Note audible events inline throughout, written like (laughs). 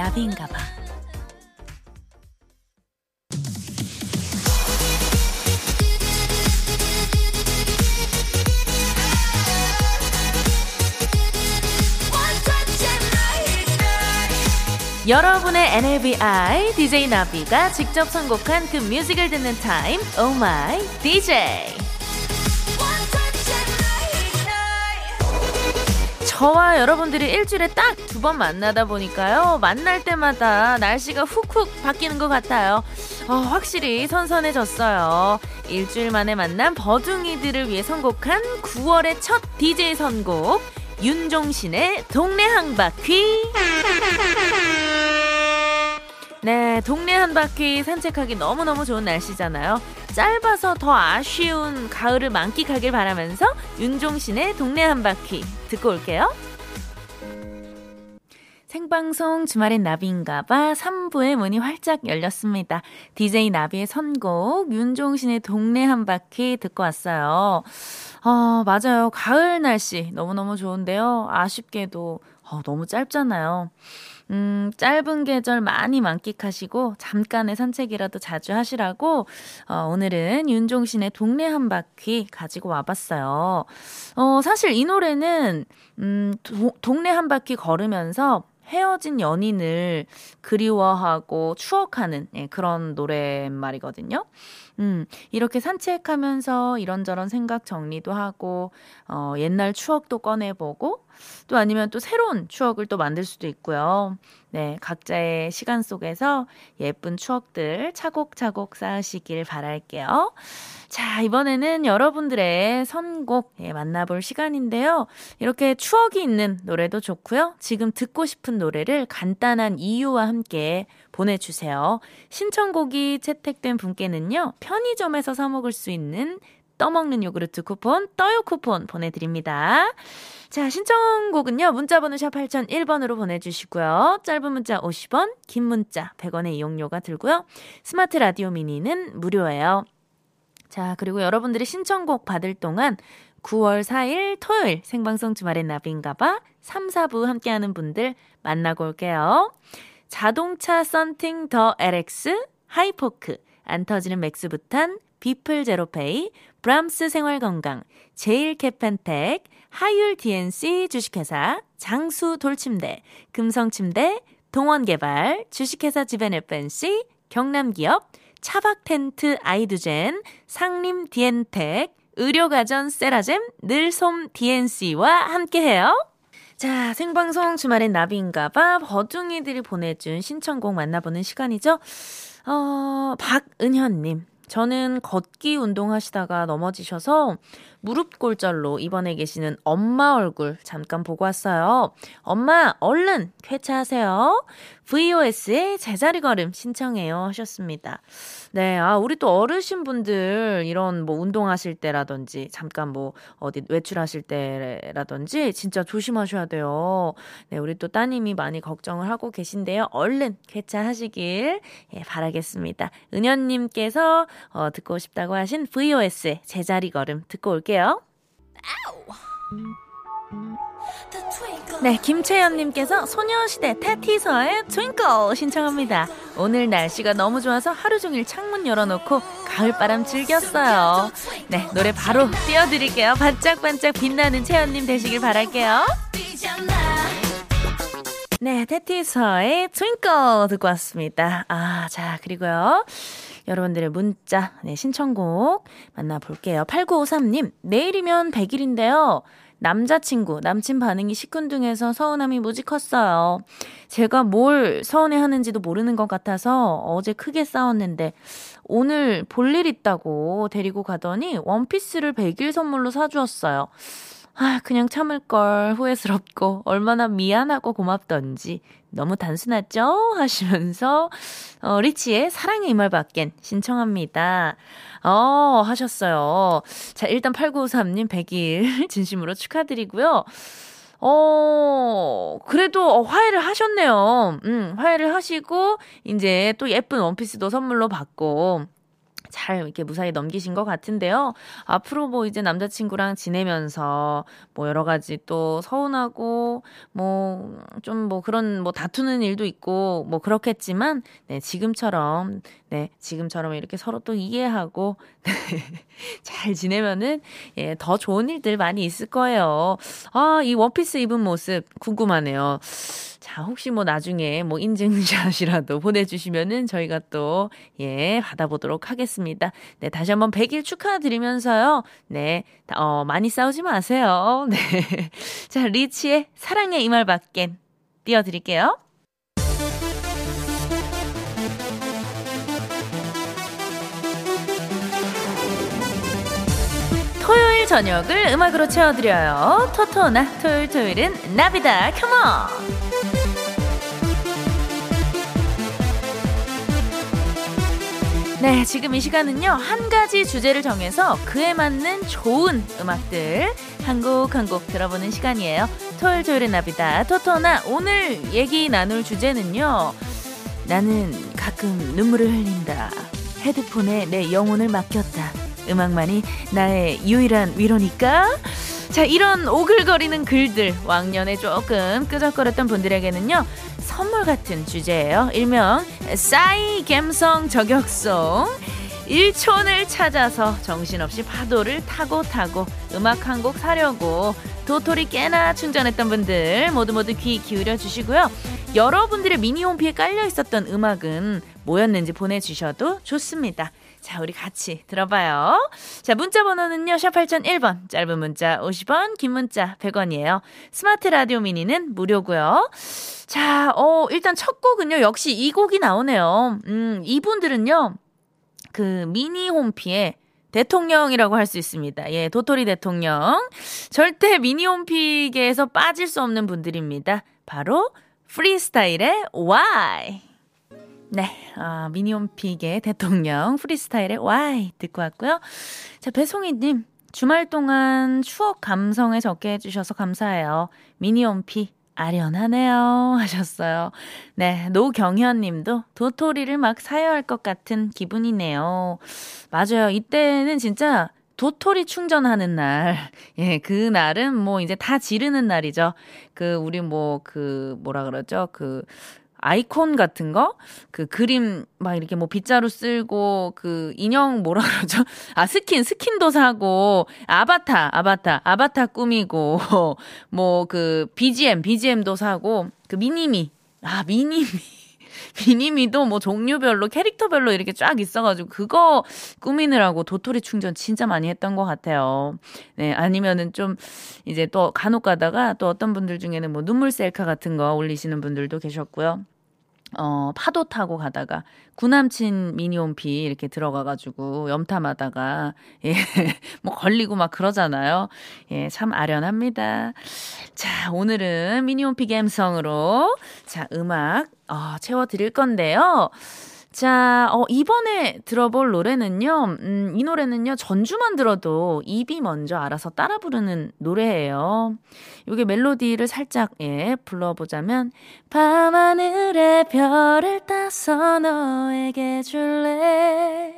나비인가 봐. 여러분의 NABI DJ 나비가 직접 선곡한 그 뮤직을 듣는 타임 Oh My DJ 저와 여러분들이 일주일에 딱 두 번 만나다 보니까요 만날 때마다 날씨가 훅훅 바뀌는 것 같아요. 어, 확실히 선선해졌어요. 일주일 만에 만난 버둥이들을 위해 선곡한 9월의 첫 DJ 선곡 윤종신의 동네 한 바퀴. 네, 동네 한 바퀴 산책하기 너무너무 좋은 날씨잖아요. 짧아서 더 아쉬운 가을을 만끽하길 바라면서 윤종신의 동네 한 바퀴 듣고 올게요. 생방송 주말엔 나비인가봐 3부의 문이 활짝 열렸습니다. DJ 나비의 선곡 윤종신의 동네 한 바퀴 듣고 왔어요. 어, 맞아요. 가을 날씨 너무너무 좋은데요. 아쉽게도 어, 너무 짧잖아요. 음, 짧은 계절 많이 만끽하시고 잠깐의 산책이라도 자주 하시라고 어, 오늘은 윤종신의 동네 한 바퀴 가지고 와봤어요. 어, 사실 이 노래는 음, 도, 동네 한 바퀴 걸으면서 헤어진 연인을 그리워하고 추억하는 예, 그런 노랫말이거든요. 음, 이렇게 산책하면서 이런저런 생각 정리도 하고, 어, 옛날 추억도 꺼내보고, 또 아니면 또 새로운 추억을 또 만들 수도 있고요. 네, 각자의 시간 속에서 예쁜 추억들 차곡차곡 쌓으시길 바랄게요. 자, 이번에는 여러분들의 선곡 예, 만나볼 시간인데요. 이렇게 추억이 있는 노래도 좋고요. 지금 듣고 싶은 노래를 간단한 이유와 함께 보내주세요. 신청곡이 채택된 분께는요, 편의점에서 사먹을 수 있는 떠먹는 요구르트 쿠폰, 떠요 쿠폰 보내드립니다. 자, 신청곡은요, 문자번호 샵 8001번으로 보내주시고요. 짧은 문자 50원, 긴 문자 100원의 이용료가 들고요. 스마트 라디오 미니는 무료예요. 자, 그리고 여러분들이 신청곡 받을 동안 9월 4일 토요일 생방송 주말의 나비인가봐 3, 4부 함께하는 분들 만나고 올게요. 자동차 썬팅 더 LX, 하이포크, 안 터지는 맥스부탄, 비플 제로페이, 브람스 생활건강, 제일 케펜텍, 하율 DNC 주식회사, 장수 돌침대, 금성침대, 동원개발, 주식회사 지벤 FNC, 경남기업, 차박 텐트 아이두젠, 상림 디엔텍, 의료가전 세라젬, 늘솜 DNC와 함께해요. 자, 생방송 주말엔 나비인가봐 버둥이들이 보내준 신청곡 만나보는 시간이죠. 어, 박은현님. 저는 걷기 운동하시다가 넘어지셔서 무릎 골절로 입원해 계시는 엄마 얼굴 잠깐 보고 왔어요. 엄마, 얼른 쾌차하세요. VOS의 제자리 걸음 신청해요 하셨습니다. 네, 아, 우리 또 어르신 분들 이런 뭐 운동하실 때라든지 잠깐 뭐 어디 외출하실 때라든지 진짜 조심하셔야 돼요. 네, 우리 또 따님이 많이 걱정을 하고 계신데요. 얼른 쾌차하시길 예, 바라겠습니다. 은현님께서 어, 듣고 싶다고 하신 VOS의 제자리 걸음 듣고 올게요. 네, 김채연님께서 소녀시대 테티서의 트윙클 신청합니다. 오늘 날씨가 너무 좋아서 하루 종일 창문 열어놓고 가을바람 즐겼어요. 네, 노래 바로 띄워드릴게요. 반짝반짝 빛나는 채연님 되시길 바랄게요. 네, 테티서의 트윙클 듣고 왔습니다. 아, 자, 그리고요. 여러분들의 문자, 네, 신청곡 만나볼게요. 8953님, 내일이면 100일인데요. 남자친구, 남친 반응이 시큰둥해서 서운함이 무지 컸어요. 제가 뭘 서운해 하는지도 모르는 것 같아서 어제 크게 싸웠는데 오늘 볼 일 있다고 데리고 가더니 원피스를 100일 선물로 사주었어요. 아, 그냥 참을걸 후회스럽고 얼마나 미안하고 고맙던지 너무 단순하죠? 하시면서 어, 리치의 사랑의 이말 밖엔 신청합니다. 어, 하셨어요. 자, 일단 8953님 100일 (laughs) 진심으로 축하드리고요. 어, 그래도 어, 화해를 하셨네요. 음, 화해를 하시고, 이제 또 예쁜 원피스도 선물로 받고, 잘 이렇게 무사히 넘기신 것 같은데요. 앞으로 뭐 이제 남자친구랑 지내면서 뭐 여러 가지 또 서운하고 뭐 좀뭐 뭐 그런 뭐 다투는 일도 있고 뭐 그렇겠지만 네, 지금처럼 네, 지금처럼 이렇게 서로 또 이해하고 네, (laughs) 잘 지내면은 예, 더 좋은 일들 많이 있을 거예요. 아, 이 원피스 입은 모습 궁금하네요. 자, 혹시 뭐 나중에 뭐 인증샷이라도 (laughs) 보내주시면은 저희가 또, 예, 받아보도록 하겠습니다. 네, 다시 한번 100일 축하드리면서요. 네, 어, 많이 싸우지 마세요. (laughs) 네. 자, 리치의 사랑의 이말 밖엔 띄워드릴게요. 저녁을 음악으로 채워드려요. 토토나 토요일 토요일은 나비다 컴온! 네, 지금 이 시간은요, 한 가지 주제를 정해서 그에 맞는 좋은 음악들 한 곡 한 곡 들어보는 시간이에요. 토요일 토요일의 나비다. 토토나 오늘 얘기 나눌 주제는요, 나는 가끔 눈물을 흘린다. 헤드폰에 내 영혼을 맡겼다. 음악만이 나의 유일한 위로니까. 자, 이런 오글거리는 글들, 왕년에 조금 끄적거렸던 분들에게는요, 선물 같은 주제예요. 일명 싸이 갬성 저격송. 일촌을 찾아서 정신없이 파도를 타고 타고 음악 한 곡 사려고 도토리 깨나 충전했던 분들 모두 모두 귀 기울여 주시고요. 여러분들의 미니 홈피에 깔려 있었던 음악은 뭐였는지 보내주셔도 좋습니다. 자, 우리 같이 들어봐요. 자, 문자 번호는요, 샵 8001번. 짧은 문자 50원, 긴 문자 100원이에요. 스마트 라디오 미니는 무료고요. 자, 어, 일단 첫 곡은요, 역시 이 곡이 나오네요. 음, 이분들은요, 그 미니 홈피에 대통령이라고 할 수 있습니다. 예, 도토리 대통령. 절대 미니 홈피계에서 빠질 수 없는 분들입니다. 바로 프리스타일의 Y. 네, 아, 미니홈픽의 대통령 프리스타일의 Y 듣고 왔고요. 자, 배송이님 주말 동안 추억 감성에 적게 해주셔서 감사해요. 미니홈피 아련하네요 (laughs) 하셨어요. 네, 노경현 님도 도토리를 막 사야 할 것 같은 기분이네요. 맞아요. 이때는 진짜 도토리 충전하는 날. (laughs) 예, 그 날은 뭐 이제 다 지르는 날이죠. 그, 우리 뭐, 그, 뭐라 그러죠? 그, 아이콘 같은 거? 그 그림 막 이렇게 뭐 빗자루 쓸고 그 인형 뭐라 그러죠? (laughs) 아, 스킨, 스킨도 사고 아바타, 아바타, 아바타 꾸미고 (laughs) 뭐 그 BGM, BGM도 사고 그 미니미. 아, 미니미. (laughs) 미니미도 뭐 종류별로 캐릭터별로 이렇게 쫙 있어가지고 그거 꾸미느라고 도토리 충전 진짜 많이 했던 것 같아요. 네, 아니면은 좀 이제 또 간혹 가다가 또 어떤 분들 중에는 뭐 눈물 셀카 같은 거 올리시는 분들도 계셨고요. 어, 파도 타고 가다가 구남친 미니홈피 이렇게 들어가가지고 염탐하다가, 예, (laughs) 뭐 걸리고 막 그러잖아요. 예, 참 아련합니다. 자, 오늘은 미니홈피 갬성으로, 자, 음악, 어, 채워드릴 건데요. 자, 어, 이번에 들어볼 노래는요, 음, 이 노래는요, 전주만 들어도 입이 먼저 알아서 따라 부르는 노래예요. 요게 멜로디를 살짝, 예, 불러보자면, 밤하늘에 별을 따서 너에게 줄래.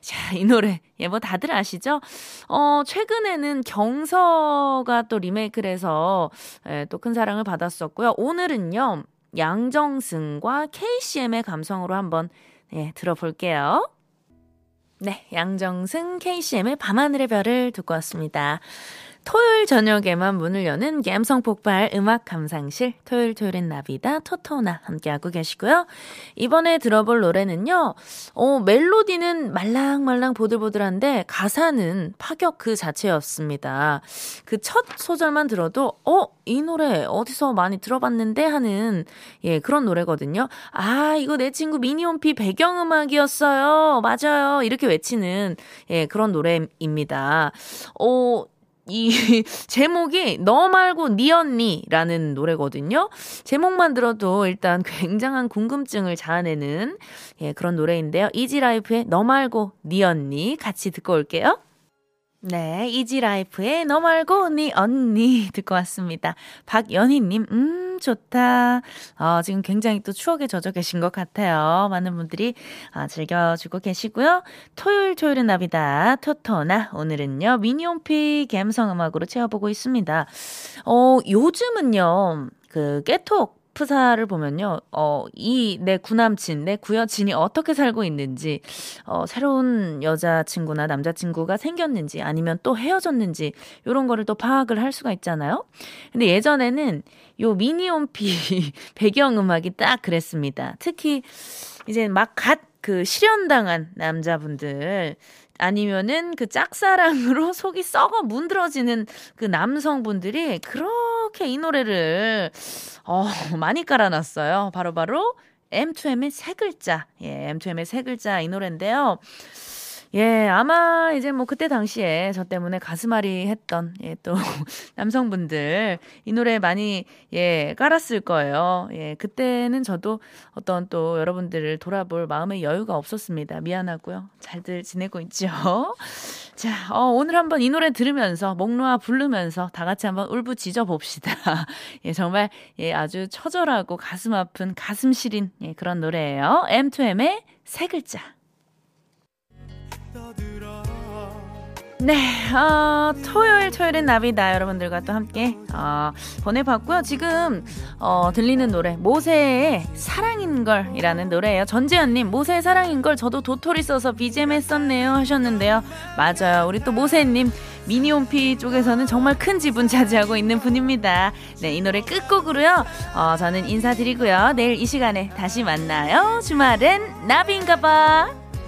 자, 이 노래. 예, 뭐 다들 아시죠? 어, 최근에는 경서가 또 리메이크를 해서, 예, 또 큰 사랑을 받았었고요. 오늘은요, 양정승과 KCM의 감성으로 한번 예, 들어볼게요. 네, 양정승 KCM의 밤하늘의 별을 듣고 왔습니다. 토요일 저녁에만 문을 여는 갬성 폭발 음악 감상실 토요일 토요일엔 나비다 토토나 함께하고 계시고요. 이번에 들어볼 노래는요. 어, 멜로디는 말랑말랑 보들보들한데 가사는 파격 그 자체였습니다. 그 첫 소절만 들어도 어, 이 노래 어디서 많이 들어봤는데 하는 예, 그런 노래거든요. 아, 이거 내 친구 미니홈피 배경 음악이었어요. 맞아요. 이렇게 외치는 예, 그런 노래입니다. 어, 이 (laughs) 제목이 너 말고 니 언니라는 노래거든요. 제목만 들어도 일단 굉장한 궁금증을 자아내는 예, 그런 노래인데요. 이지라이프의 너 말고 니 언니 같이 듣고 올게요. 네, 이지라이프의 너 말고 네 언니 듣고 왔습니다. 박연희님, 음, 좋다. 어, 지금 굉장히 또 추억에 젖어 계신 것 같아요. 많은 분들이 아, 즐겨주고 계시고요. 토요일, 토요일은 나비다. 토토나. 오늘은요, 미니홈피 갬성음악으로 채워보고 있습니다. 어, 요즘은요, 그, 깨톡 프사를 보면요, 어, 이 내 구남친, 내 구여친이 어떻게 살고 있는지, 어, 새로운 여자친구나 남자친구가 생겼는지, 아니면 또 헤어졌는지, 요런 거를 또 파악을 할 수가 있잖아요? 근데 예전에는 요 미니홈피 (laughs) 배경음악이 딱 그랬습니다. 특히 이제 막갓 그 실현당한 남자분들, 아니면은 그 짝사랑으로 (laughs) 속이 썩어 문드러지는 그 남성분들이 그 렇게 이 노래를 어, 많이 깔아놨어요. 바로바로 바로 M2M의 세 글자. 예, M2M의 세 글자 이 노래인데요. 예, 아마 이제 뭐 그때 당시에 저 때문에 가슴앓이 했던 예, 또 (laughs) 남성분들 이 노래 많이 예, 깔았을 거예요. 예, 그때는 저도 어떤 또 여러분들을 돌아볼 마음의 여유가 없었습니다. 미안하고요. 잘들 지내고 있죠. 자, 어, 오늘 한번 이 노래 들으면서 목 놓아 부르면서 다 같이 한번 울부짖어 봅시다. (laughs) 예, 정말 예, 아주 처절하고 가슴 아픈 가슴 시린 예, 그런 노래예요. M2M의 세 글자. 네, 어, 토요일, 토요일엔 나비다. 여러분들과 또 함께, 어, 보내봤고요. 지금, 어, 들리는 노래, 모세의 사랑인 걸 이라는 노래예요. 전재현님, 모세의 사랑인 걸 저도 도토리 써서 BGM 했었네요. 하셨는데요. 맞아요. 우리 또 모세님, 미니홈피 쪽에서는 정말 큰 지분 차지하고 있는 분입니다. 네, 이 노래 끝곡으로요. 어, 저는 인사드리고요. 내일 이 시간에 다시 만나요. 주말엔 나비인가봐.